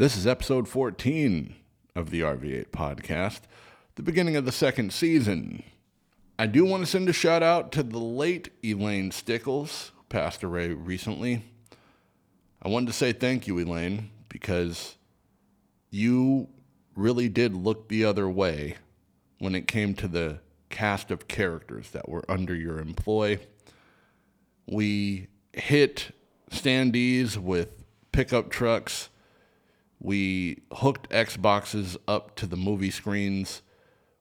This is episode 14 of the RV8 podcast, the beginning of the second season. I do want to send a shout out to the late Elaine Stickles, who passed away recently. I wanted to say thank you, Elaine, because you really did look the other way when it came to the cast of characters that were under your employ. We hit standees with pickup trucks. We hooked Xboxes up to the movie screens.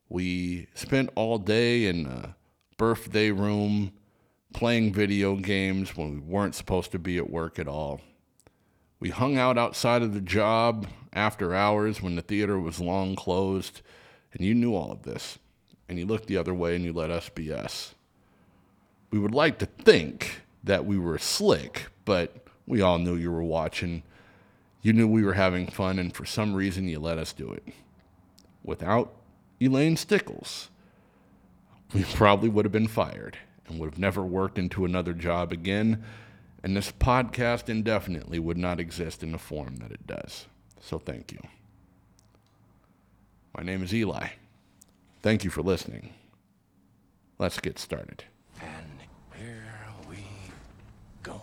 We spent all day in a birthday room playing video games when we weren't supposed to be at work at all. We hung out outside of the job after hours when the theater was long closed, and you knew all of this. And you looked the other way and you let us be us. We would like to think that we were slick, but we all knew you were watching. You knew we were having fun, and for some reason, you let us do it. Without Elaine Stickles, we probably would have been fired and would have never worked into another job again, and this podcast indefinitely would not exist in the form that it does. So thank you. My name is Eli. Thank you for listening. Let's get started. And here we go.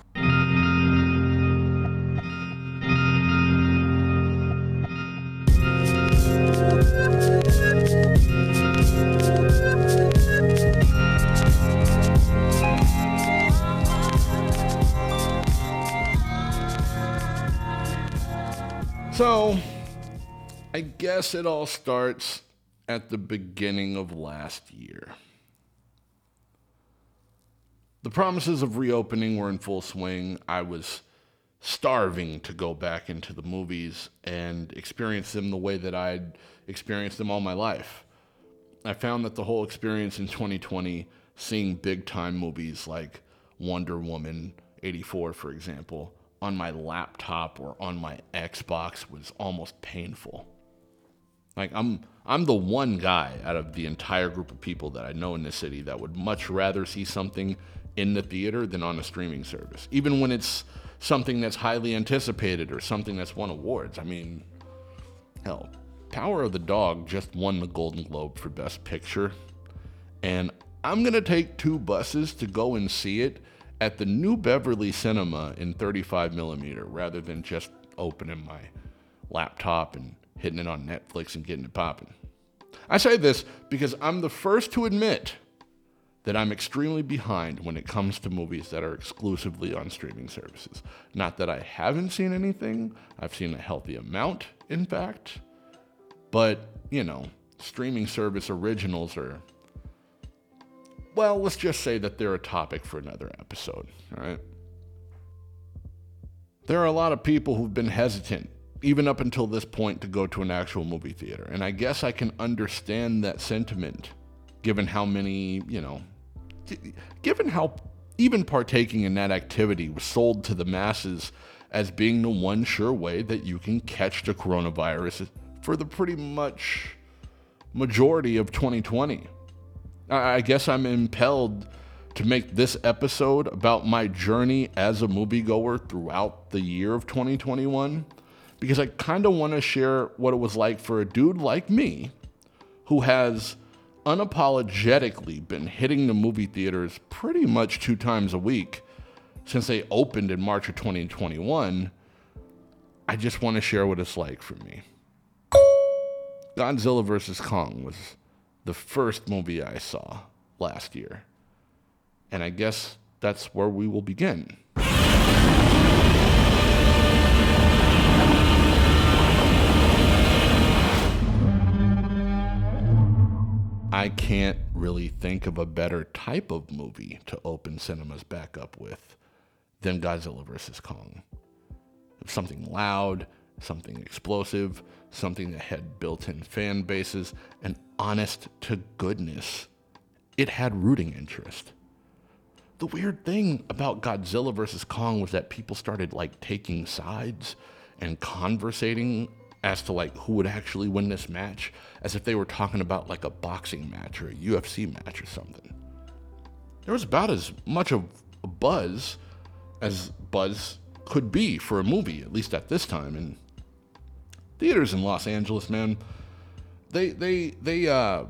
So, I guess it all starts at the beginning of last year. The promises of reopening were in full swing. I was starving to go back into the movies and experience them the way that I'd experienced them all my life. I found that the whole experience in 2020, seeing big time movies like Wonder Woman 84, for example, on my laptop or on my Xbox was almost painful. Like I'm I'm the one guy out of the entire group of people that I know in this city that would much rather see something in the theater than on a streaming service. Even when it's something that's highly anticipated or something that's won awards. I mean, hell, Power of the Dog just won the Golden Globe for Best Picture. And I'm to take two buses to go and see it at the New Beverly Cinema in 35 millimeter rather than just opening my laptop and hitting it on Netflix and getting it popping. I say this because I'm the first to admit that I'm extremely behind when it comes to movies that are exclusively on streaming services. Not that I haven't seen anything, I've seen a healthy amount, in fact. But, you know, streaming service originals are, well, let's just say that they're a topic for another episode, all right? There are a lot of people who've been hesitant even up until this point to go to an actual movie theater. And I guess I can understand that sentiment given how many, you know, given how even partaking in that activity was sold to the masses as being the one sure way that you can catch the coronavirus for the pretty much majority of 2020. I guess I'm impelled to make this episode about my journey as a moviegoer throughout the year of 2021 because I kind of want to share what it was like for a dude like me who has unapologetically been hitting the movie theaters pretty much two times a week since they opened in March of 2021. I just want to share what it's like for me. Godzilla vs. Kong was the first movie I saw last year. And I guess that's where we will begin. I can't really think of a better type of movie to open cinemas back up with than Godzilla vs. Kong. Something loud, something explosive, something that had built in fan bases, and honest to goodness, it had rooting interest. The weird thing about Godzilla vs. Kong was that people started like taking sides and conversating as to like who would actually win this match, as if they were talking about like a boxing match or a UFC match or something. There was about as much of a buzz as buzz could be for a movie, at least at this time. And Theaters in Los Angeles, man, they they they uh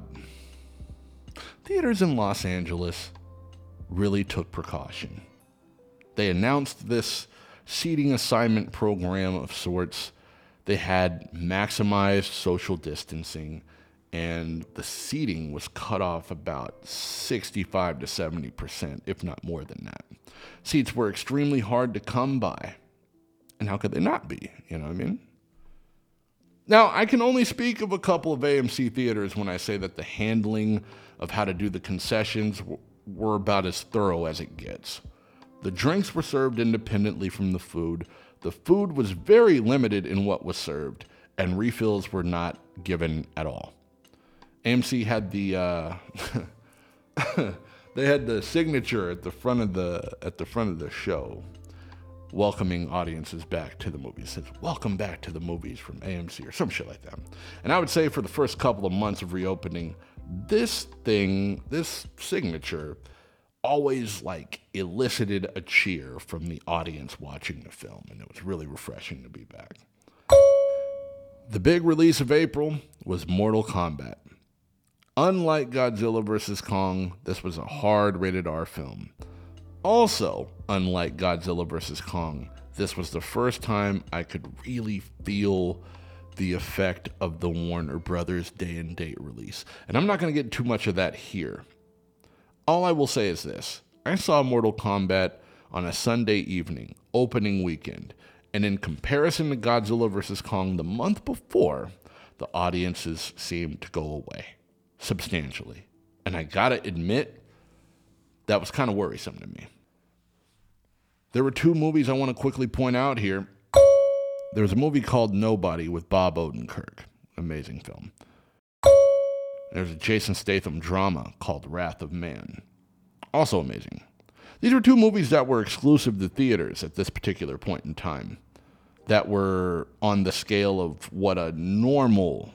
theaters in Los Angeles really took precaution. They announced this seating assignment program of sorts. They had maximized social distancing and the seating was cut off about 65 to 70%, if not more than that. Seats were extremely hard to come by. And how could they not be? You know what I mean? Now, I can only speak of a couple of AMC theaters when I say that the handling of how to do the concessions were about as thorough as it gets. The drinks were served independently from the food. The food was very limited in what was served, and refills were not given at all. AMC had the uh, they had the signature at the front of the at the front of the show, welcoming audiences back to the movies. Says "Welcome back to the movies" from AMC or some shit like that. And I would say for the first couple of months of reopening, this thing, this signature, always like elicited a cheer from the audience watching the film, and it was really refreshing to be back. The big release of April was Mortal Kombat. Unlike Godzilla vs. Kong, this was a hard rated R film. Also, unlike Godzilla vs. Kong, this was the first time I could really feel the effect of the Warner Brothers day and date release. And I'm not going to get too much of that here. All I will say is this I saw Mortal Kombat on a Sunday evening, opening weekend, and in comparison to Godzilla vs. Kong the month before, the audiences seemed to go away substantially. And I gotta admit, that was kind of worrisome to me. There were two movies I want to quickly point out here. There was a movie called Nobody with Bob Odenkirk. Amazing film. There's a Jason Statham drama called Wrath of Man. Also amazing. These were two movies that were exclusive to theaters at this particular point in time, that were on the scale of what a normal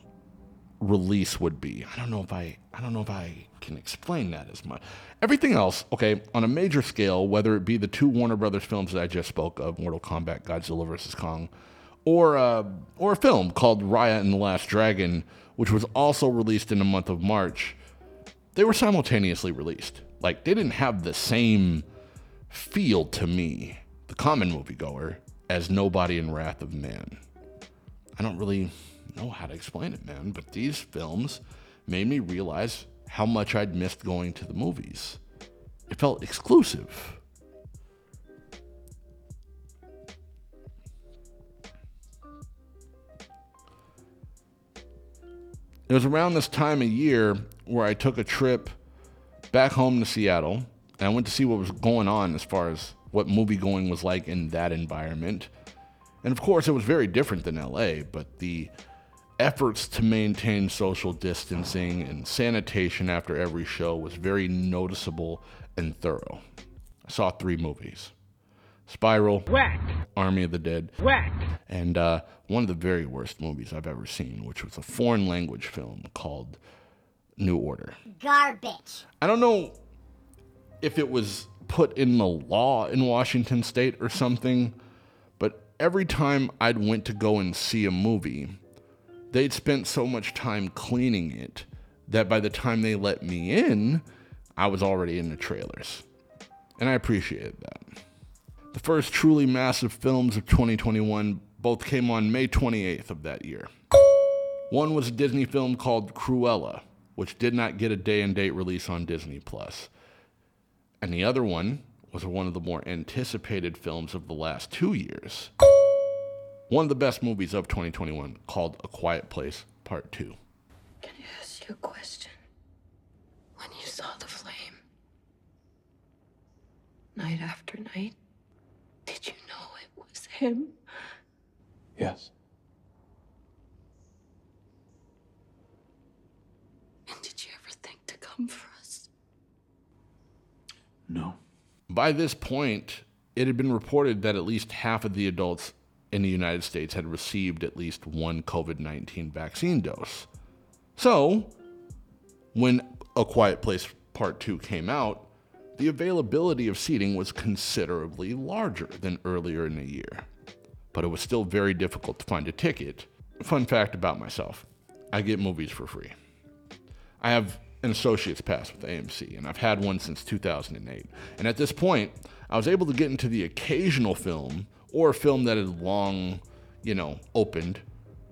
release would be. I don't know if I I don't know if I can explain that as much. Everything else, okay, on a major scale, whether it be the two Warner Brothers films that I just spoke of, Mortal Kombat, Godzilla vs Kong, or uh, or a film called Raya and the Last Dragon, which was also released in the month of March, they were simultaneously released. Like they didn't have the same feel to me, the common moviegoer, as Nobody in Wrath of Man. I don't really know how to explain it, man. But these films made me realize how much I'd missed going to the movies. It felt exclusive. It was around this time of year where I took a trip back home to Seattle and I went to see what was going on as far as what movie going was like in that environment. And of course, it was very different than LA, but the efforts to maintain social distancing and sanitation after every show was very noticeable and thorough. I saw three movies Spiral, Whack. Army of the Dead, Whack. and uh, one of the very worst movies I've ever seen, which was a foreign language film called New Order. Garbage. I don't know if it was put in the law in Washington state or something, but every time I'd went to go and see a movie, they'd spent so much time cleaning it that by the time they let me in, I was already in the trailers. And I appreciated that. The first truly massive films of 2021 both came on May 28th of that year. One was a Disney film called Cruella, which did not get a day and date release on Disney Plus. And the other one was one of the more anticipated films of the last two years one of the best movies of 2021 called A Quiet Place Part 2. Can I ask you a question? When you saw the flame, night after night, did you know it was him? Yes. And did you ever think to come for us? No. By this point, it had been reported that at least half of the adults in the United States had received at least one COVID 19 vaccine dose. So, when A Quiet Place Part 2 came out, the availability of seating was considerably larger than earlier in the year. But it was still very difficult to find a ticket. fun fact about myself I get movies for free. I have an associate's pass with AMC, and I've had one since 2008. And at this point, I was able to get into the occasional film or a film that had long, you know, opened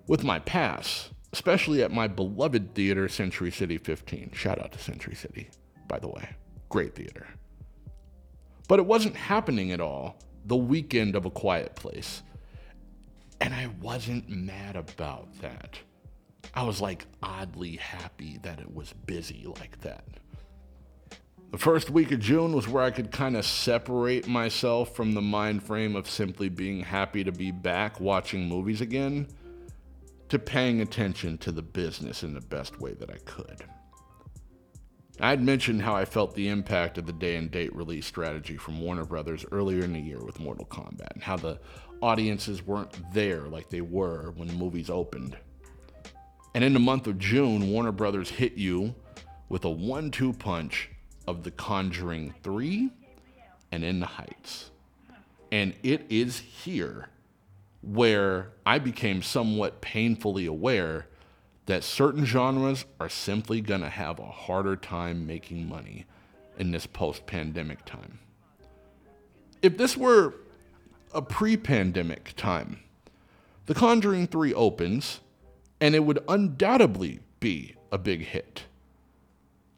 with my pass, especially at my beloved theater, Century City 15. Shout out to Century City, by the way. Great theater. But it wasn't happening at all the weekend of A Quiet Place. And I wasn't mad about that. I was like oddly happy that it was busy like that. The first week of June was where I could kind of separate myself from the mind frame of simply being happy to be back watching movies again to paying attention to the business in the best way that I could. I'd mentioned how I felt the impact of the day and date release strategy from Warner Brothers earlier in the year with Mortal Kombat and how the audiences weren't there like they were when the movies opened. And in the month of June, Warner Brothers hit you with a one two punch of The Conjuring 3 and In the Heights. And it is here where I became somewhat painfully aware that certain genres are simply going to have a harder time making money in this post pandemic time. If this were a pre pandemic time, The Conjuring 3 opens and it would undoubtedly be a big hit.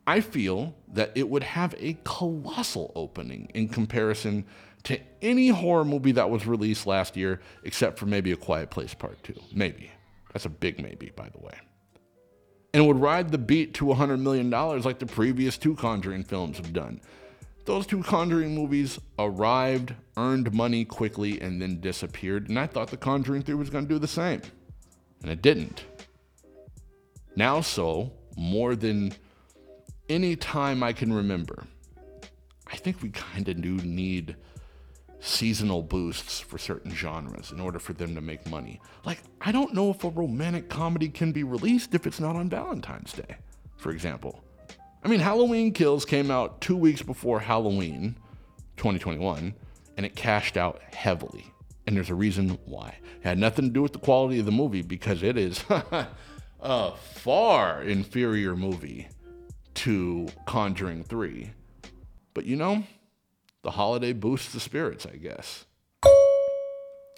I feel that it would have a colossal opening in comparison to any horror movie that was released last year, except for maybe A Quiet Place Part 2. Maybe. That's a big maybe, by the way and it would ride the beat to $100 million like the previous two Conjuring films have done. Those two Conjuring movies arrived, earned money quickly, and then disappeared, and I thought The Conjuring 3 was going to do the same. And it didn't. Now, so, more than any time I can remember, I think we kind of do need seasonal boosts for certain genres in order for them to make money. Like, I don't know if a romantic comedy can be released if it's not on Valentine's Day, for example. I mean, Halloween Kills came out two weeks before Halloween 2021, and it cashed out heavily. And there's a reason why. It had nothing to do with the quality of the movie because it is a far inferior movie to Conjuring 3. But you know, the holiday boosts the spirits, I guess.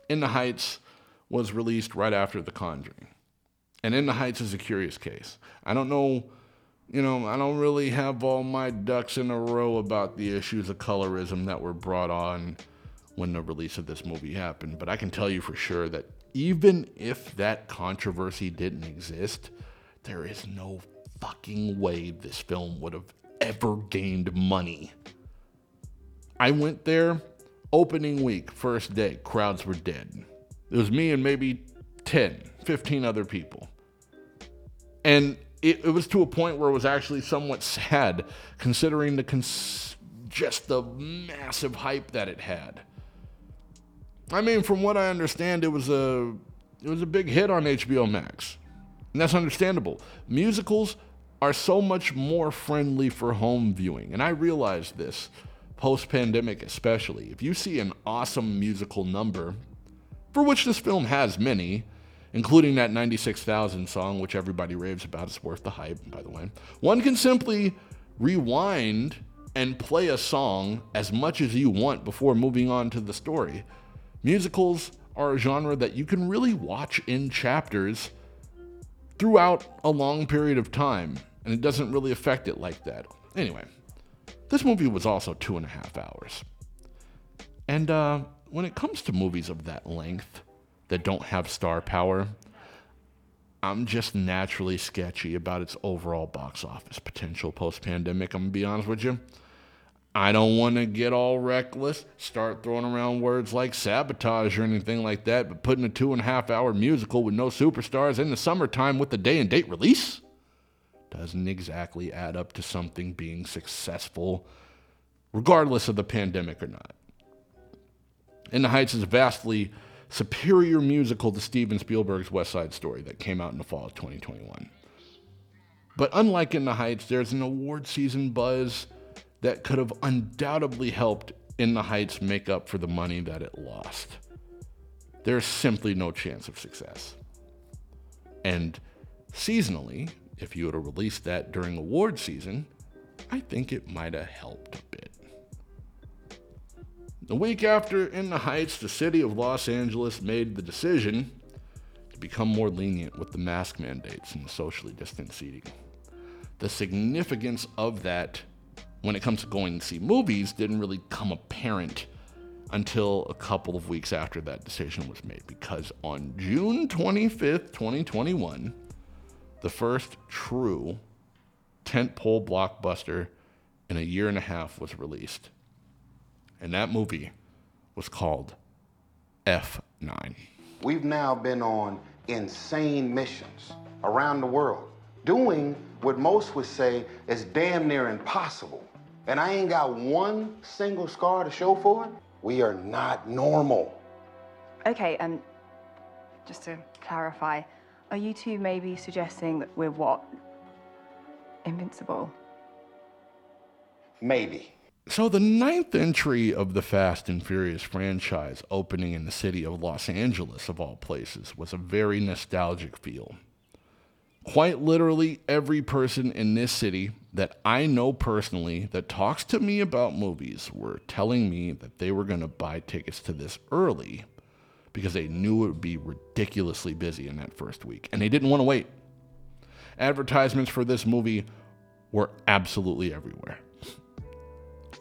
In the Heights was released right after The Conjuring. And In the Heights is a curious case. I don't know, you know, I don't really have all my ducks in a row about the issues of colorism that were brought on when the release of this movie happened, but I can tell you for sure that even if that controversy didn't exist, there is no fucking way this film would have ever gained money I went there opening week, first day, crowds were dead. It was me and maybe 10, 15 other people. And it, it was to a point where it was actually somewhat sad considering the cons- just the massive hype that it had. I mean, from what I understand, it was a it was a big hit on HBO Max. And that's understandable. Musicals are so much more friendly for home viewing, and I realized this post pandemic especially, if you see an awesome musical number, for which this film has many, including that 96,000 song, which everybody raves about, it's worth the hype, by the way, one can simply rewind and play a song as much as you want before moving on to the story. Musicals are a genre that you can really watch in chapters throughout a long period of time, and it doesn't really affect it like that. Anyway, this movie was also two and a half hours. And uh, when it comes to movies of that length that don't have star power, I'm just naturally sketchy about its overall box office potential post pandemic. I'm gonna be honest with you. I don't want to get all reckless, start throwing around words like sabotage or anything like that, but putting a two and a half hour musical with no superstars in the summertime with the day and date release? Doesn't exactly add up to something being successful, regardless of the pandemic or not. In the Heights is a vastly superior musical to Steven Spielberg's West Side Story that came out in the fall of 2021. But unlike In the Heights, there's an award season buzz that could have undoubtedly helped In the Heights make up for the money that it lost. There's simply no chance of success. And seasonally, if you would have released that during award season, I think it might have helped a bit. The week after In the Heights, the city of Los Angeles made the decision to become more lenient with the mask mandates and the socially distant seating. The significance of that when it comes to going to see movies didn't really come apparent until a couple of weeks after that decision was made because on June 25th, 2021, the first true tentpole blockbuster in a year and a half was released. And that movie was called F9. We've now been on insane missions around the world, doing what most would say is damn near impossible. And I ain't got one single scar to show for it. We are not normal. Okay, um, just to clarify, are you two maybe suggesting that we're what? Invincible? Maybe. So, the ninth entry of the Fast and Furious franchise, opening in the city of Los Angeles, of all places, was a very nostalgic feel. Quite literally, every person in this city that I know personally that talks to me about movies were telling me that they were going to buy tickets to this early because they knew it would be ridiculously busy in that first week and they didn't want to wait. Advertisements for this movie were absolutely everywhere.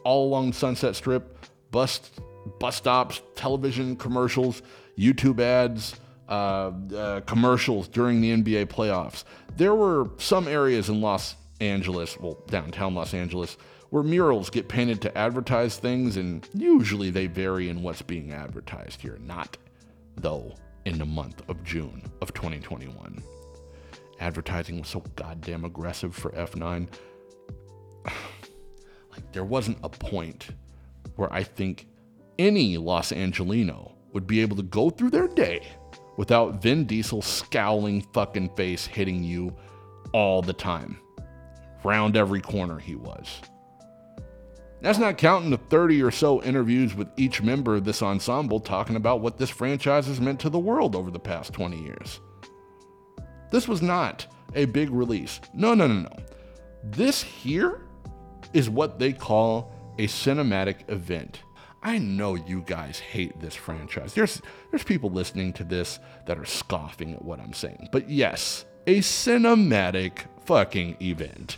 All along Sunset Strip, bus, bus stops, television commercials, YouTube ads, uh, uh, commercials during the NBA playoffs. There were some areas in Los Angeles, well, downtown Los Angeles, where murals get painted to advertise things, and usually they vary in what's being advertised here. Not, though, in the month of June of 2021. Advertising was so goddamn aggressive for F9. like, there wasn't a point where I think any Los Angelino would be able to go through their day without Vin Diesel's scowling fucking face hitting you all the time. Round every corner he was. That's not counting the 30 or so interviews with each member of this ensemble talking about what this franchise has meant to the world over the past 20 years. This was not a big release. No, no, no, no. This here is what they call a cinematic event. I know you guys hate this franchise. There's there's people listening to this that are scoffing at what I'm saying. But yes, a cinematic fucking event.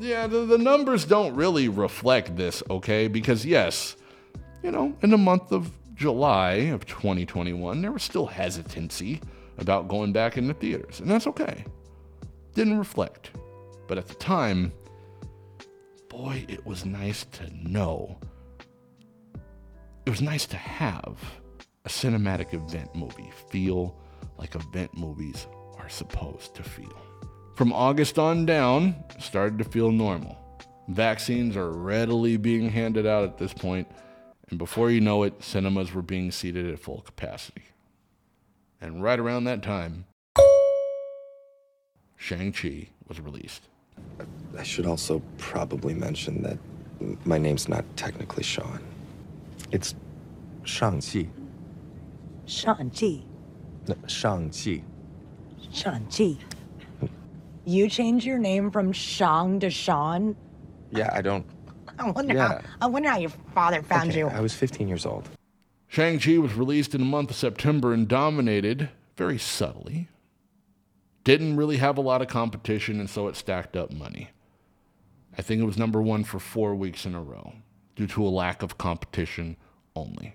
Yeah, the, the numbers don't really reflect this, okay? Because yes, you know, in the month of July of 2021, there was still hesitancy about going back into theaters, and that's okay. Didn't reflect. But at the time, boy, it was nice to know it was nice to have a cinematic event movie feel like event movies are supposed to feel. From August on down, started to feel normal. Vaccines are readily being handed out at this point, and before you know it, cinemas were being seated at full capacity. And right around that time, Shang-Chi was released. I should also probably mention that my name's not technically Sean. It's Shang-Chi. Shang-Chi. No, Shang-Chi. Shang-Chi. You changed your name from Shang to Sean? Yeah, I don't. I wonder, Yeah. how, I wonder how your father found Okay, you. I was 15 years old. Shang-Chi was released in the month of September and dominated very subtly. Didn't really have a lot of competition, and so it stacked up money. I think it was number one for four weeks in a row due to a lack of competition only.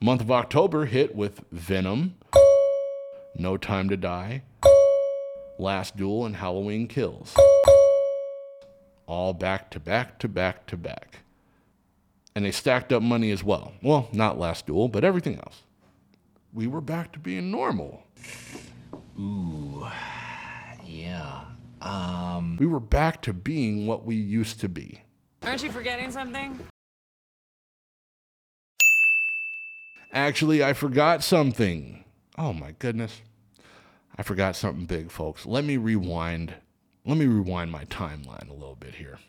Month of October hit with Venom, No Time to Die, Last Duel, and Halloween Kills. All back to back to back to back. And they stacked up money as well. Well, not Last Duel, but everything else. We were back to being normal. Ooh, yeah. Um. We were back to being what we used to be. Aren't you forgetting something? Actually, I forgot something. Oh my goodness. I forgot something big, folks. Let me rewind. Let me rewind my timeline a little bit here.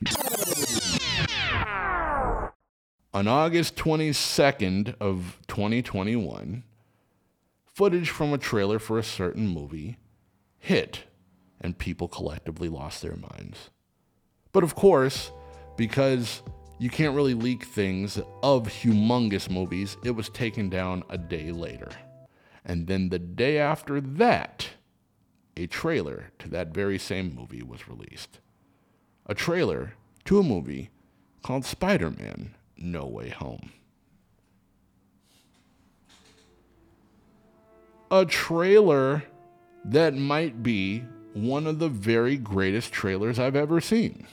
On August 22nd of 2021, footage from a trailer for a certain movie hit and people collectively lost their minds. But of course, because you can't really leak things of humongous movies, it was taken down a day later. And then the day after that, a trailer to that very same movie was released. A trailer to a movie called Spider Man No Way Home. A trailer that might be one of the very greatest trailers I've ever seen.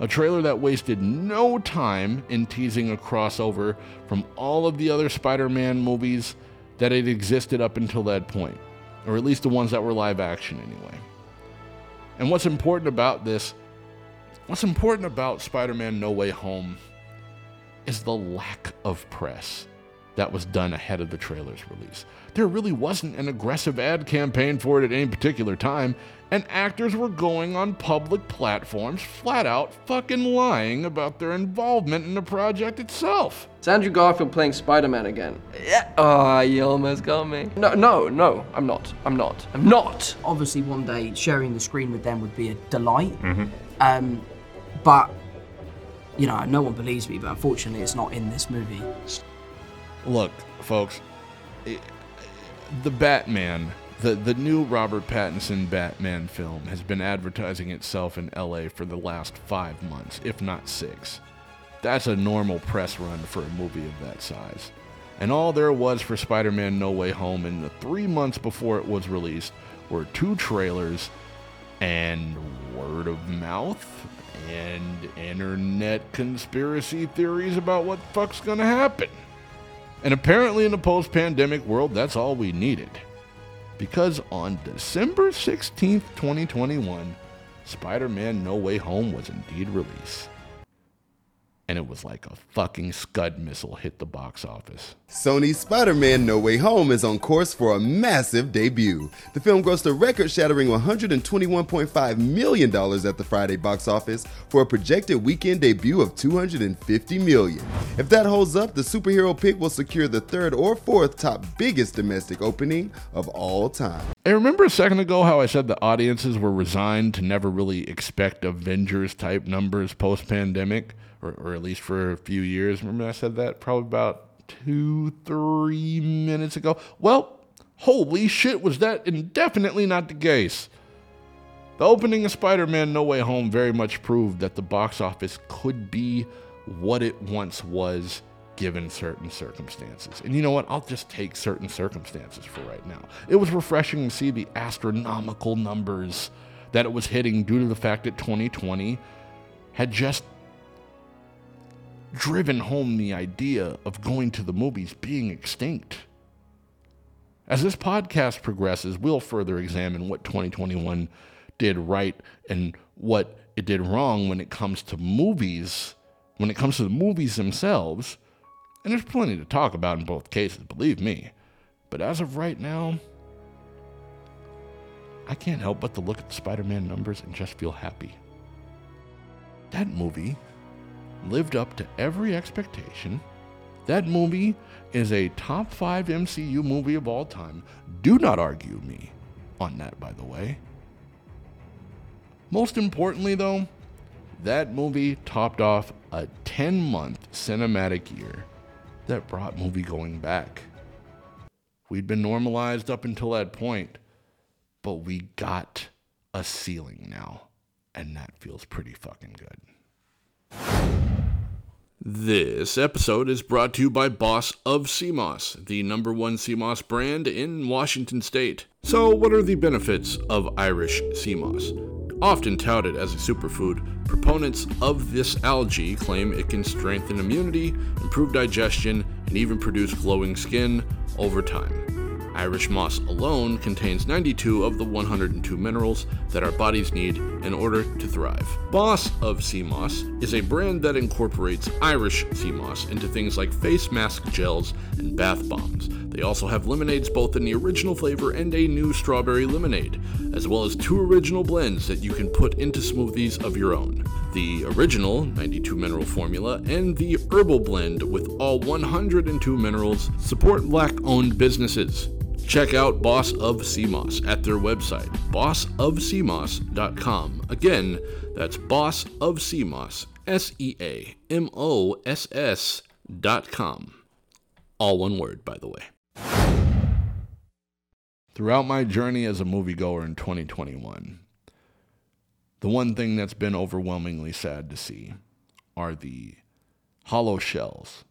A trailer that wasted no time in teasing a crossover from all of the other Spider Man movies that had existed up until that point, or at least the ones that were live action anyway. And what's important about this, what's important about Spider Man No Way Home, is the lack of press that was done ahead of the trailer's release. There really wasn't an aggressive ad campaign for it at any particular time, and actors were going on public platforms flat out fucking lying about their involvement in the project itself. It's Andrew Garfield playing Spider-Man again. Yeah. Oh, you almost got me. No, no, no, I'm not. I'm not. I'm not. Obviously, one day sharing the screen with them would be a delight. Mm-hmm. Um, but you know, no one believes me. But unfortunately, it's not in this movie. Look, folks, eh, the Batman, the, the new Robert Pattinson Batman film has been advertising itself in LA for the last five months, if not six. That's a normal press run for a movie of that size. And all there was for Spider Man No Way Home in the three months before it was released were two trailers and word of mouth and internet conspiracy theories about what the fuck's gonna happen. And apparently, in the post pandemic world, that's all we needed. Because on December 16th, 2021, Spider Man No Way Home was indeed released. And it was like a fucking Scud missile hit the box office. Sony's Spider Man No Way Home is on course for a massive debut. The film grossed a record shattering $121.5 million at the Friday box office for a projected weekend debut of 250 million. If that holds up, the superhero pick will secure the third or fourth top biggest domestic opening of all time. I remember a second ago how I said the audiences were resigned to never really expect Avengers type numbers post pandemic, or, or at least for a few years. Remember I said that probably about two, three minutes ago? Well, holy shit, was that indefinitely not the case. The opening of Spider Man No Way Home very much proved that the box office could be what it once was given certain circumstances. And you know what? I'll just take certain circumstances for right now. It was refreshing to see the astronomical numbers that it was hitting due to the fact that 2020 had just driven home the idea of going to the movies being extinct. As this podcast progresses, we'll further examine what 2021 did right and what it did wrong when it comes to movies, when it comes to the movies themselves. And there's plenty to talk about in both cases, believe me. But as of right now, I can't help but to look at the Spider Man numbers and just feel happy. That movie lived up to every expectation. That movie is a top five MCU movie of all time. Do not argue me on that, by the way. Most importantly, though, that movie topped off a 10 month cinematic year that brought movie going back. We'd been normalized up until that point, but we got a ceiling now, and that feels pretty fucking good. This episode is brought to you by Boss of Sea Moss, the number one sea moss brand in Washington state. So, what are the benefits of Irish sea moss? Often touted as a superfood, proponents of this algae claim it can strengthen immunity, improve digestion, and even produce glowing skin over time. Irish moss alone contains 92 of the 102 minerals that our bodies need in order to thrive. Boss of Sea Moss is a brand that incorporates Irish sea moss into things like face mask gels and bath bombs. They also have lemonades both in the original flavor and a new strawberry lemonade, as well as two original blends that you can put into smoothies of your own. The original 92 mineral formula and the herbal blend with all 102 minerals support black owned businesses. Check out Boss of Sea Moss at their website, bossofseamoss.com. Again, that's Boss of Sea Moss, S E A M O S S dot com. All one word, by the way. Throughout my journey as a moviegoer in 2021, the one thing that's been overwhelmingly sad to see are the hollow shells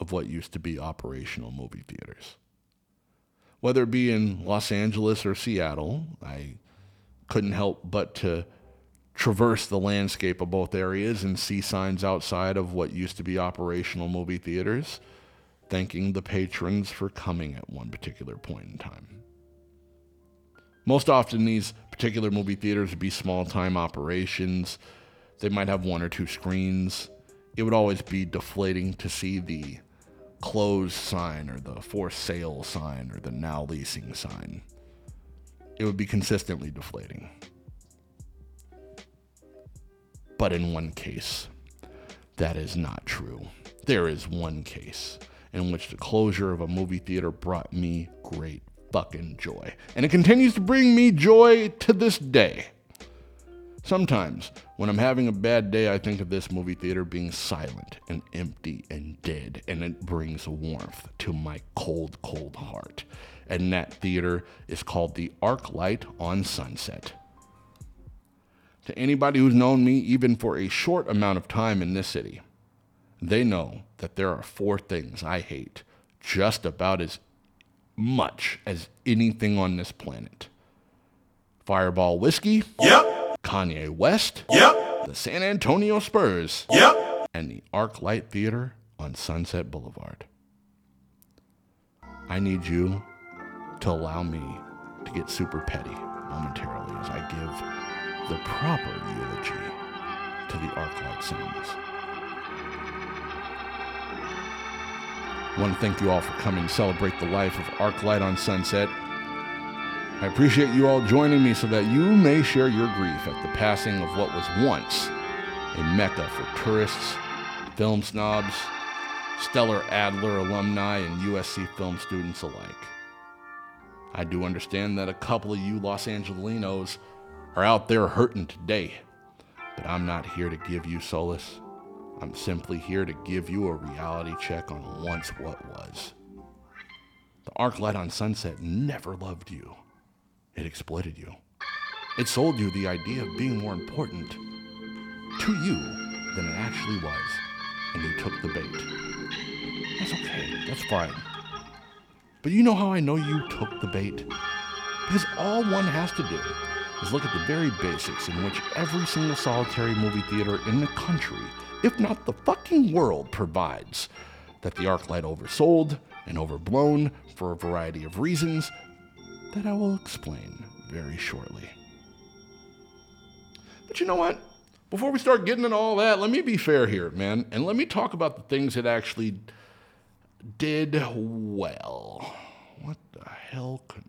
of what used to be operational movie theaters. Whether it be in Los Angeles or Seattle, I couldn't help but to traverse the landscape of both areas and see signs outside of what used to be operational movie theaters, thanking the patrons for coming at one particular point in time. Most often, these particular movie theaters would be small time operations. They might have one or two screens. It would always be deflating to see the closed sign or the for sale sign or the now leasing sign. It would be consistently deflating. But in one case, that is not true. There is one case in which the closure of a movie theater brought me great fucking joy. And it continues to bring me joy to this day. Sometimes, when I'm having a bad day, I think of this movie theater being silent and empty and dead, and it brings warmth to my cold, cold heart. And that theater is called the ArcLight on Sunset. To anybody who's known me, even for a short amount of time in this city, they know that there are four things I hate just about as much as anything on this planet Fireball Whiskey. Yep. Kanye West. Yep. The San Antonio Spurs. Yep. And the ArcLight Theater on Sunset Boulevard. I need you to allow me to get super petty momentarily as I give the proper eulogy to the ArcLight Cinemas. I want to thank you all for coming to celebrate the life of ArcLight on Sunset. I appreciate you all joining me so that you may share your grief at the passing of what was once a mecca for tourists, film snobs, Stella Adler alumni, and USC film students alike. I do understand that a couple of you Los Angelinos are out there hurting today, but I'm not here to give you solace. I'm simply here to give you a reality check on once what was. The ArcLight on Sunset never loved you. It exploited you. It sold you the idea of being more important to you than it actually was, and you took the bait. That's okay, that's fine. But you know how I know you took the bait? Because all one has to do is look at the very basics in which every single solitary movie theater in the country, if not the fucking world, provides that the ArcLight oversold and overblown for a variety of reasons that I will explain very shortly. But you know what? Before we start getting into all that, let me be fair here, man, and let me talk about the things that actually did well. What the hell could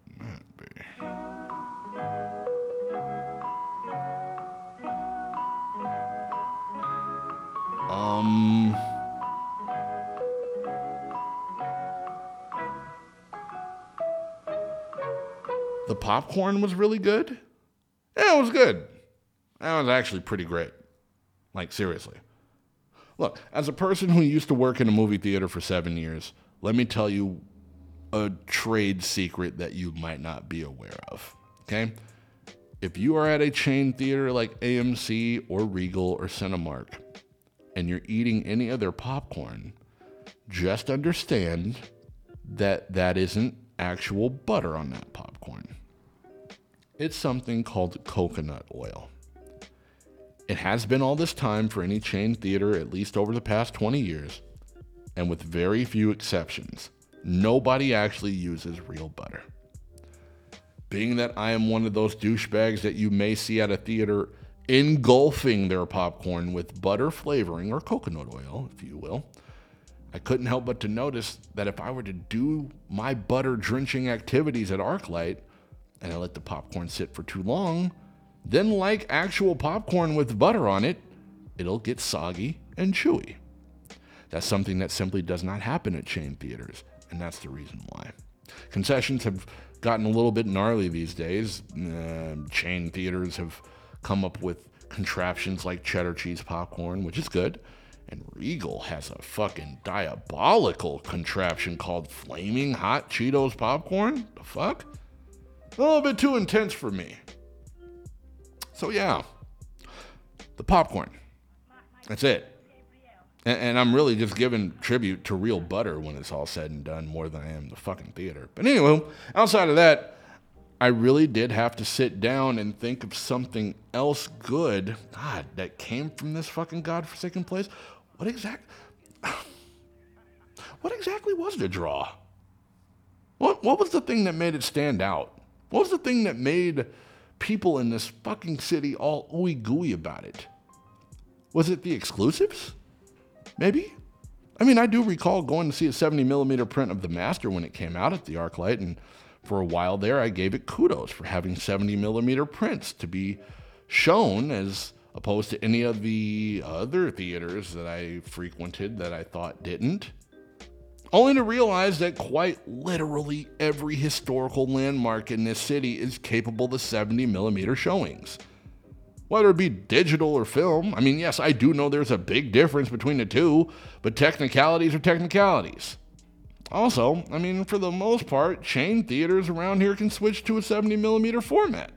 popcorn was really good. Yeah, it was good. That was actually pretty great. Like, seriously. Look, as a person who used to work in a movie theater for seven years, let me tell you a trade secret that you might not be aware of. Okay? If you are at a chain theater like AMC or Regal or Cinemark and you're eating any of their popcorn, just understand that that isn't actual butter on that popcorn. It's something called coconut oil. It has been all this time for any chain theater, at least over the past 20 years, and with very few exceptions, nobody actually uses real butter. Being that I am one of those douchebags that you may see at a theater engulfing their popcorn with butter flavoring or coconut oil, if you will, I couldn't help but to notice that if I were to do my butter drenching activities at ArcLight and I let the popcorn sit for too long, then like actual popcorn with butter on it, it'll get soggy and chewy. That's something that simply does not happen at chain theaters, and that's the reason why. concessions have gotten a little bit gnarly these days. Uh, chain theaters have come up with contraptions like cheddar cheese popcorn, which is good. And Regal has a fucking diabolical contraption called Flaming Hot Cheetos Popcorn. The fuck? A little bit too intense for me. So, yeah, the popcorn. That's it. And, and, I'm really just giving tribute to real butter when it's all said and done more than I am the fucking theater. But anyway, outside of that, I really did have to sit down and think of something else good, God, that came from this fucking godforsaken place. What exact? What exactly was the draw? What what was the thing that made it stand out? What was the thing that made people in this fucking city all ooey gooey about it? Was it the exclusives? Maybe? I mean, I do recall going to see a 70 millimeter print of The Master when it came out at the Arclight, and for a while there, I gave it kudos for having 70 millimeter prints to be shown as opposed to any of the other theaters that I frequented that I thought didn't. Only to realize that quite literally every historical landmark in this city is capable of 70 millimeter showings whether it be digital or film. I mean, yes, I do know there's a big difference between the two, but technicalities are technicalities. Also, I mean, for the most part, chain theaters around here can switch to a 70 millimeter format.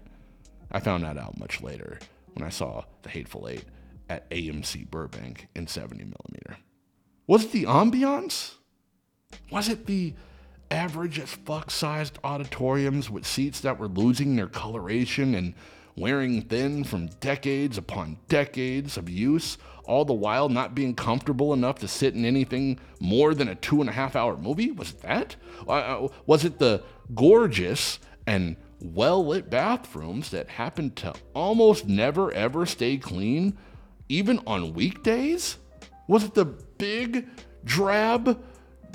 I found that out much later when I saw The Hateful Eight at AMC Burbank in 70 millimeter. Was it the ambiance? Was it the average as fuck sized auditoriums with seats that were losing their coloration and wearing thin from decades upon decades of use, all the while not being comfortable enough to sit in anything more than a two and a half hour movie? Was that? Uh, uh was it the gorgeous and well lit bathrooms that happened to almost never ever stay clean, even on weekdays? Was it the big, drab,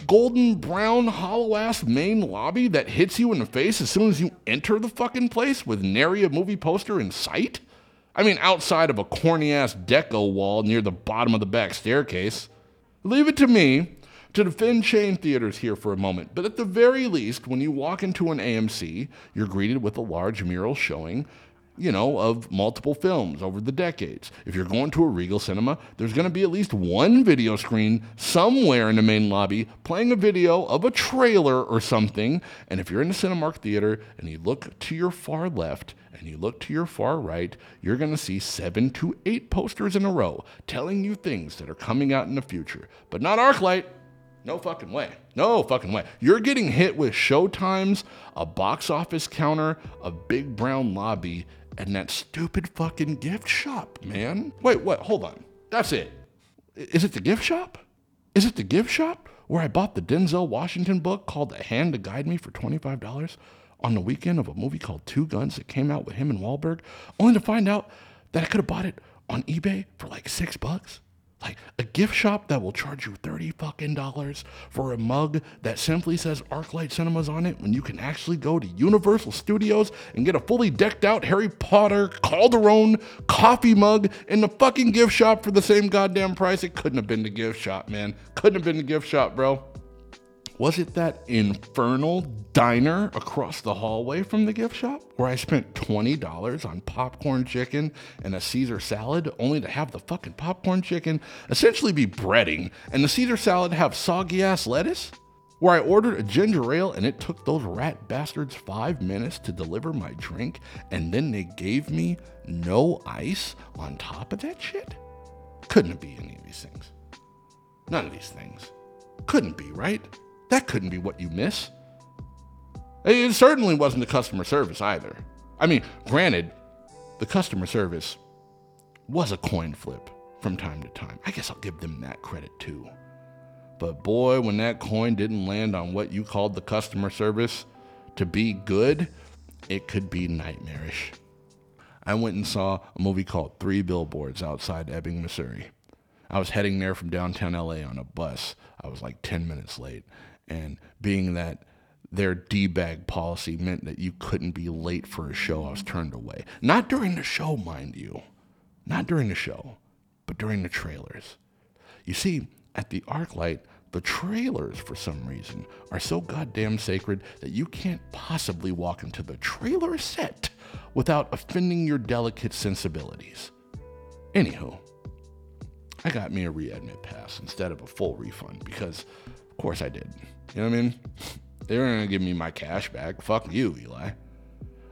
golden brown hollow ass main lobby that hits you in the face as soon as you enter the fucking place with nary a movie poster in sight? I mean, outside of a corny ass deco wall near the bottom of the back staircase. Leave it to me to defend chain theaters here for a moment, but at the very least, when you walk into an AMC, you're greeted with a large mural showing you know, of multiple films over the decades. If you're going to a Regal cinema, there's going to be at least one video screen somewhere in the main lobby playing a video of a trailer or something. And if you're in the Cinemark theater and you look to your far left and you look to your far right, you're going to see seven to eight posters in a row telling you things that are coming out in the future. But not Arclight. No fucking way. No fucking way. You're getting hit with showtimes, a box office counter, a big brown lobby, and that stupid fucking gift shop, man. Wait, what? Hold on. That's it. Is it the gift shop? Is it the gift shop where I bought the Denzel Washington book called The Hand to Guide Me for $25 on the weekend of a movie called Two Guns that came out with him and Wahlberg, only to find out that I could have bought it on eBay for like six bucks? Like a gift shop that will charge you 30 fucking dollars for a mug that simply says Arclight Cinemas on it when you can actually go to Universal Studios and get a fully decked out Harry Potter Cauldron coffee mug in the fucking gift shop for the same goddamn price. It couldn't have been the gift shop, man. Couldn't have been the gift shop, bro. Was it that infernal diner across the hallway from the gift shop where I spent $20 on popcorn chicken and a Caesar salad only to have the fucking popcorn chicken essentially be breading and the Caesar salad have soggy ass lettuce? Where I ordered a ginger ale and it took those rat bastards five minutes to deliver my drink and then they gave me no ice on top of that shit? Couldn't it be any of these things. None of these things. Couldn't be, right? That couldn't be what you miss. It certainly wasn't the customer service either. I mean, granted, the customer service was a coin flip from time to time. I guess I'll give them that credit too. But boy, when that coin didn't land on what you called the customer service to be good, it could be nightmarish. I went and saw a movie called Three Billboards outside Ebbing, Missouri. I was heading there from downtown LA on a bus. I was like 10 minutes late. And being that their D-bag policy meant that you couldn't be late for a show, I was turned away. Not during the show, mind you. Not during the show, but during the trailers. You see, at the ArcLight, The trailers, for some reason, are so goddamn sacred that you can't possibly walk into the trailer set without offending your delicate sensibilities. Anywho, I got me a readmit pass instead of a full refund because, of course, I did. You know what I mean? They were gonna give me my cash back. Fuck you, Eli.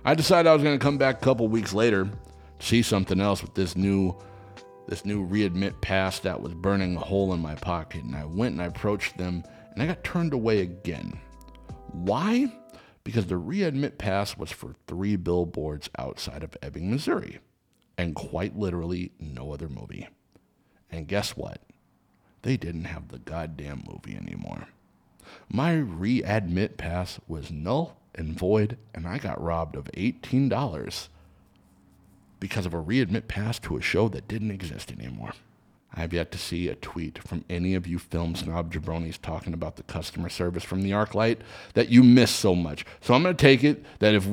I decided I was gonna come back a couple weeks later, see something else with this new this new readmit pass that was burning a hole in my pocket, and I went and I approached them, and I got turned away again. Why? Because the readmit pass was for three billboards outside of Ebbing, Missouri, and quite literally no other movie. And guess what? They didn't have the goddamn movie anymore. My readmit pass was null and void, and I got robbed of $18 because of a readmit pass to a show that didn't exist anymore. I've yet to see a tweet from any of you film snob jabronis talking about the customer service from the ArcLight that you miss so much. So I'm going to take it that if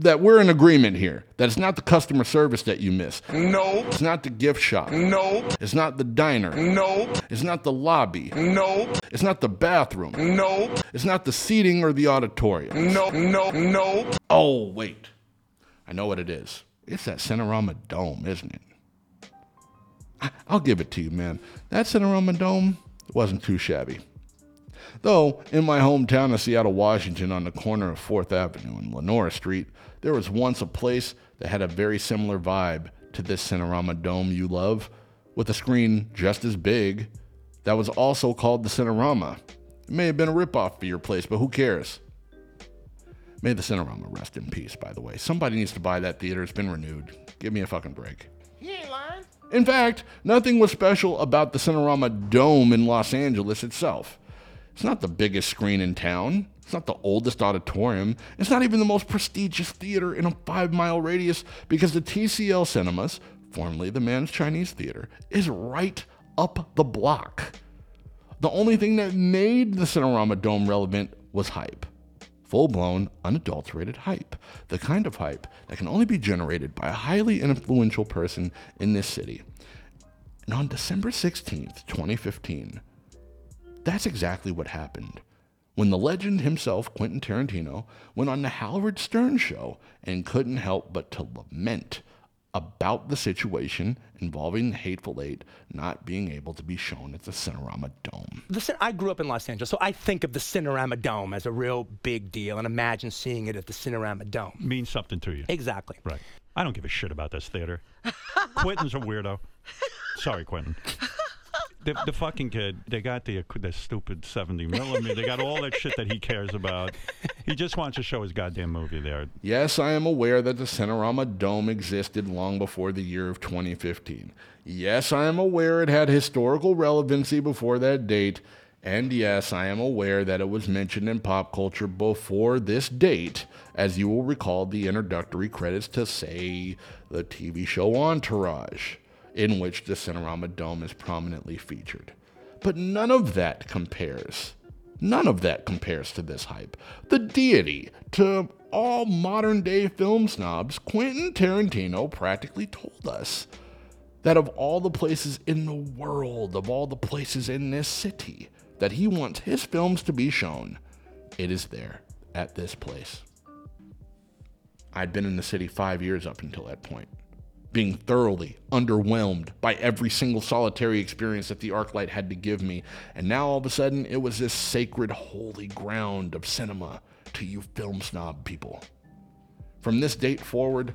that we're in agreement here that it's not the customer service that you miss. No. It's not the gift shop. No. It's not the diner. No. It's not the lobby. No. It's not the bathroom. No. It's not the seating or the auditorium. Nope. Nope. Nope. Oh, wait. I know what it is. It's that Cinerama Dome, isn't it? I'll give it to you, man. That Cinerama Dome wasn't too shabby. Though, in my hometown of Seattle, Washington, on the corner of 4th Avenue and Lenora Street, there was once a place that had a very similar vibe to this Cinerama Dome you love, with a screen just as big that was also called the Cinerama. It may have been a ripoff for your place, but who cares? May the Cinerama rest in peace, by the way. Somebody needs to buy that theater. It's been renewed. Give me a fucking break. He ain't lying. In fact, nothing was special about the Cinerama Dome in Los Angeles itself. It's not the biggest screen in town. It's not the oldest auditorium. It's not even the most prestigious theater in a five mile radius because the TCL Cinemas, formerly the Mann's Chinese Theater, is right up the block. The only thing that made the Cinerama Dome relevant was hype. Full blown, unadulterated hype. The kind of hype that can only be generated by a highly influential person in this city. And on December 16th, 2015, that's exactly what happened. When the legend himself, Quentin Tarantino, went on the Howard Stern show and couldn't help but to lament about the situation involving the Hateful Eight not being able to be shown at the Cinerama Dome. The, Cin- I grew up in Los Angeles, so I think of the Cinerama Dome as a real big deal and imagine seeing it at the Cinerama Dome. Means something to you. Exactly. Right. I don't give a shit about this theater. Quentin's a weirdo. Sorry, Quentin. The, the fucking kid, they got the the stupid 70 millimeter. They got all that shit that he cares about. He just wants to show his goddamn movie there. Yes, I am aware that the Cinerama Dome existed long before the year of 2015. Yes, I am aware it had historical relevancy before that date. And yes, I am aware that it was mentioned in pop culture before this date, as you will recall the introductory credits to, say, the TV show Entourage, in which the Cinerama Dome is prominently featured. But none of that compares. None of that compares to this hype. The deity, to all modern day film snobs, Quentin Tarantino practically told us that of all the places in the world, of all the places in this city, that he wants his films to be shown, it is there at this place. I'd been in the city five years up until that point, being thoroughly underwhelmed by every single solitary experience that the Arclight had to give me, and now all of a sudden it was this sacred, holy ground of cinema to you film snob people. From this date forward,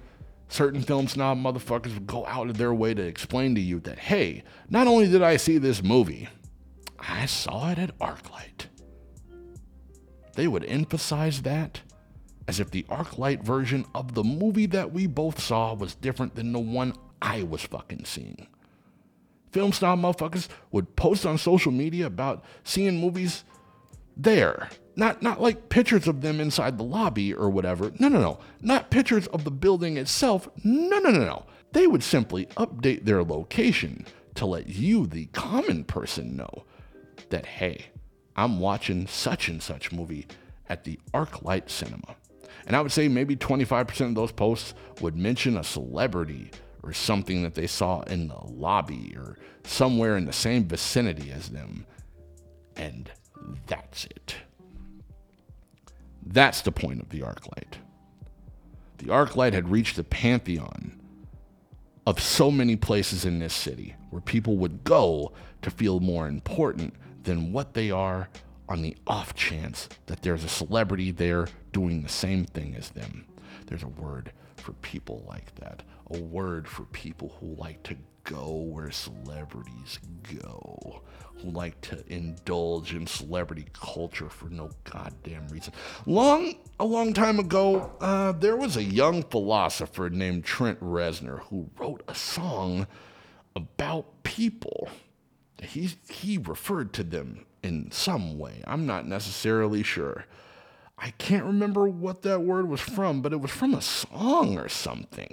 certain film snob motherfuckers would go out of their way to explain to you that, hey, not only did I see this movie, I saw it at Arclight. They would emphasize that as if the Arclight version of the movie that we both saw was different than the one I was fucking seeing. Film snob motherfuckers would post on social media about seeing movies there. Not not like pictures of them inside the lobby or whatever. No, no, no. Not pictures of the building itself. No, no, no, no. They would simply update their location to let you, the common person, know that hey, I'm watching such and such movie at the ArcLight Cinema. And I would say maybe 25% of those posts would mention a celebrity or something that they saw in the lobby or somewhere in the same vicinity as them. And That's it. That's the point of the arc light. The arc light had reached the pantheon of so many places in this city where people would go to feel more important than what they are on the off chance that there's a celebrity there doing the same thing as them. There's a word for people like that, a word for people who like to go where celebrities go, who like to indulge in celebrity culture for no goddamn reason. Long, a long time ago, uh, there was a young philosopher named Trent Reznor who wrote a song about people. He, he referred to them in some way. I'm not necessarily sure. I can't remember what that word was from, but it was from a song or something.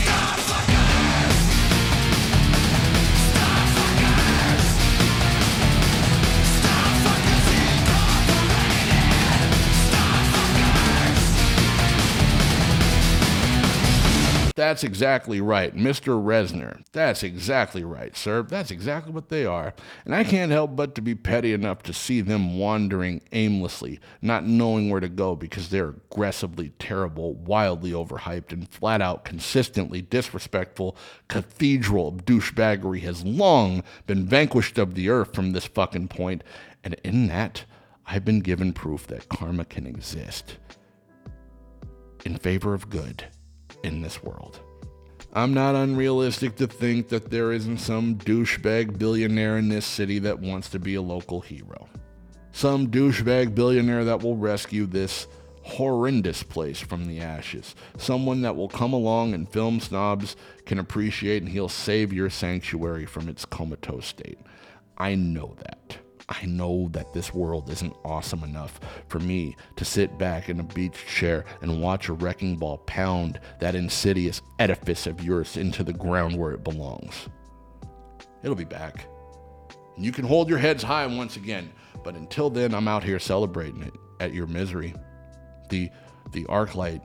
That's exactly right, Mr. Reznor. That's exactly right, sir. That's exactly what they are. And I can't help but to be petty enough to see them wandering aimlessly, not knowing where to go because they're aggressively terrible, wildly overhyped, and flat out consistently disrespectful. Cathedral of douchebaggery has long been vanquished of the earth from this fucking point, and in that, I've been given proof that karma can exist in favor of good in this world. I'm not unrealistic to think that there isn't some douchebag billionaire in this city that wants to be a local hero. Some douchebag billionaire that will rescue this horrendous place from the ashes. Someone that will come along and film snobs can appreciate and he'll save your sanctuary from its comatose state. I know that. I know that this world isn't awesome enough for me to sit back in a beach chair and watch a wrecking ball pound that insidious edifice of yours into the ground where it belongs. It'll be back. And you can hold your heads high once again, but until then, I'm out here celebrating it at your misery. The, the arc light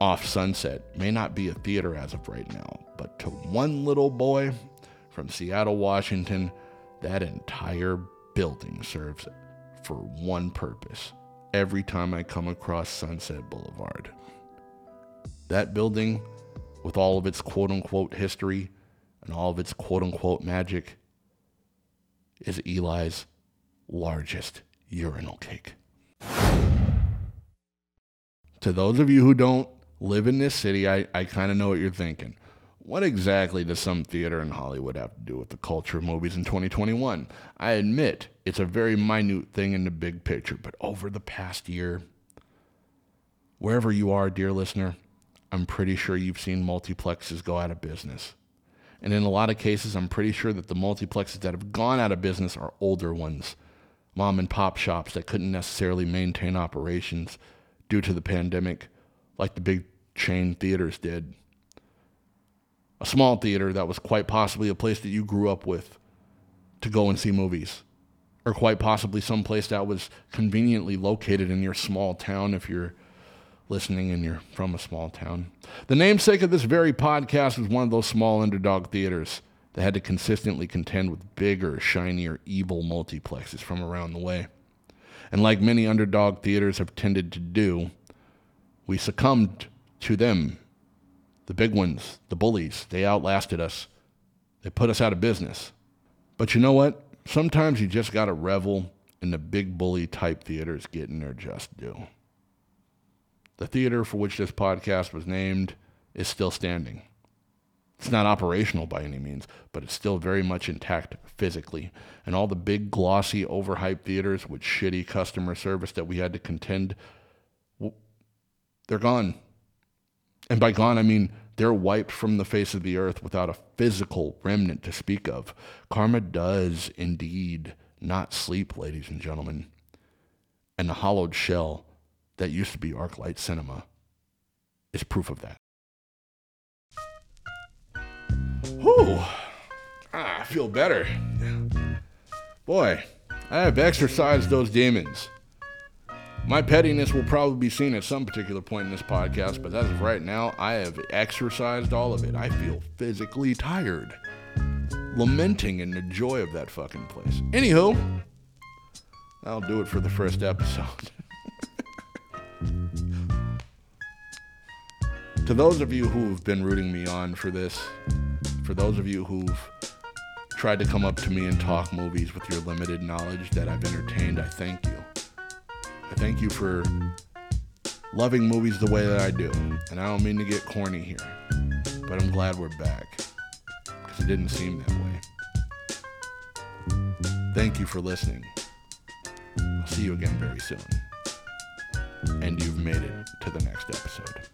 off sunset may not be a theater as of right now, but to one little boy from Seattle, Washington, that entire building serves for one purpose every time I come across Sunset Boulevard. That building, with all of its quote unquote history and all of its quote unquote magic, is Eli's largest urinal cake. To those of you who don't live in this city, I, I kind of know what you're thinking. What exactly does some theater in Hollywood have to do with the culture of movies in 2021? I admit it's a very minute thing in the big picture, but over the past year, wherever you are, dear listener, I'm pretty sure you've seen multiplexes go out of business. And in a lot of cases, I'm pretty sure that the multiplexes that have gone out of business are older ones, mom and pop shops that couldn't necessarily maintain operations due to the pandemic, like the big chain theaters did. A small theater that was quite possibly a place that you grew up with to go and see movies, or quite possibly some place that was conveniently located in your small town if you're listening and you're from a small town. The namesake of this very podcast was one of those small underdog theaters that had to consistently contend with bigger, shinier, evil multiplexes from around the way. And like many underdog theaters have tended to do, we succumbed to them. The big ones, the bullies, they outlasted us. They put us out of business. But you know what? Sometimes you just got to revel in the big bully type theaters getting their just due. The theater for which this podcast was named is still standing. It's not operational by any means, but it's still very much intact physically. And all the big, glossy, overhyped theaters with shitty customer service that we had to contend, they're gone. And by gone, I mean they're wiped from the face of the earth without a physical remnant to speak of. Karma does indeed not sleep, ladies and gentlemen. And the hollowed shell that used to be Arclight Cinema is proof of that. Whew. Ah, I feel better. Boy, I have exercised those demons. My pettiness will probably be seen at some particular point in this podcast, but as of right now, I have exercised all of it. I feel physically tired, lamenting in the joy of that fucking place. Anywho, I'll do it for the first episode. to those of you who've been rooting me on for this, for those of you who've tried to come up to me and talk movies with your limited knowledge that I've entertained, I thank you. I thank you for loving movies the way that I do. And I don't mean to get corny here, but I'm glad we're back because it didn't seem that way. Thank you for listening. I'll see you again very soon. And you've made it to the next episode.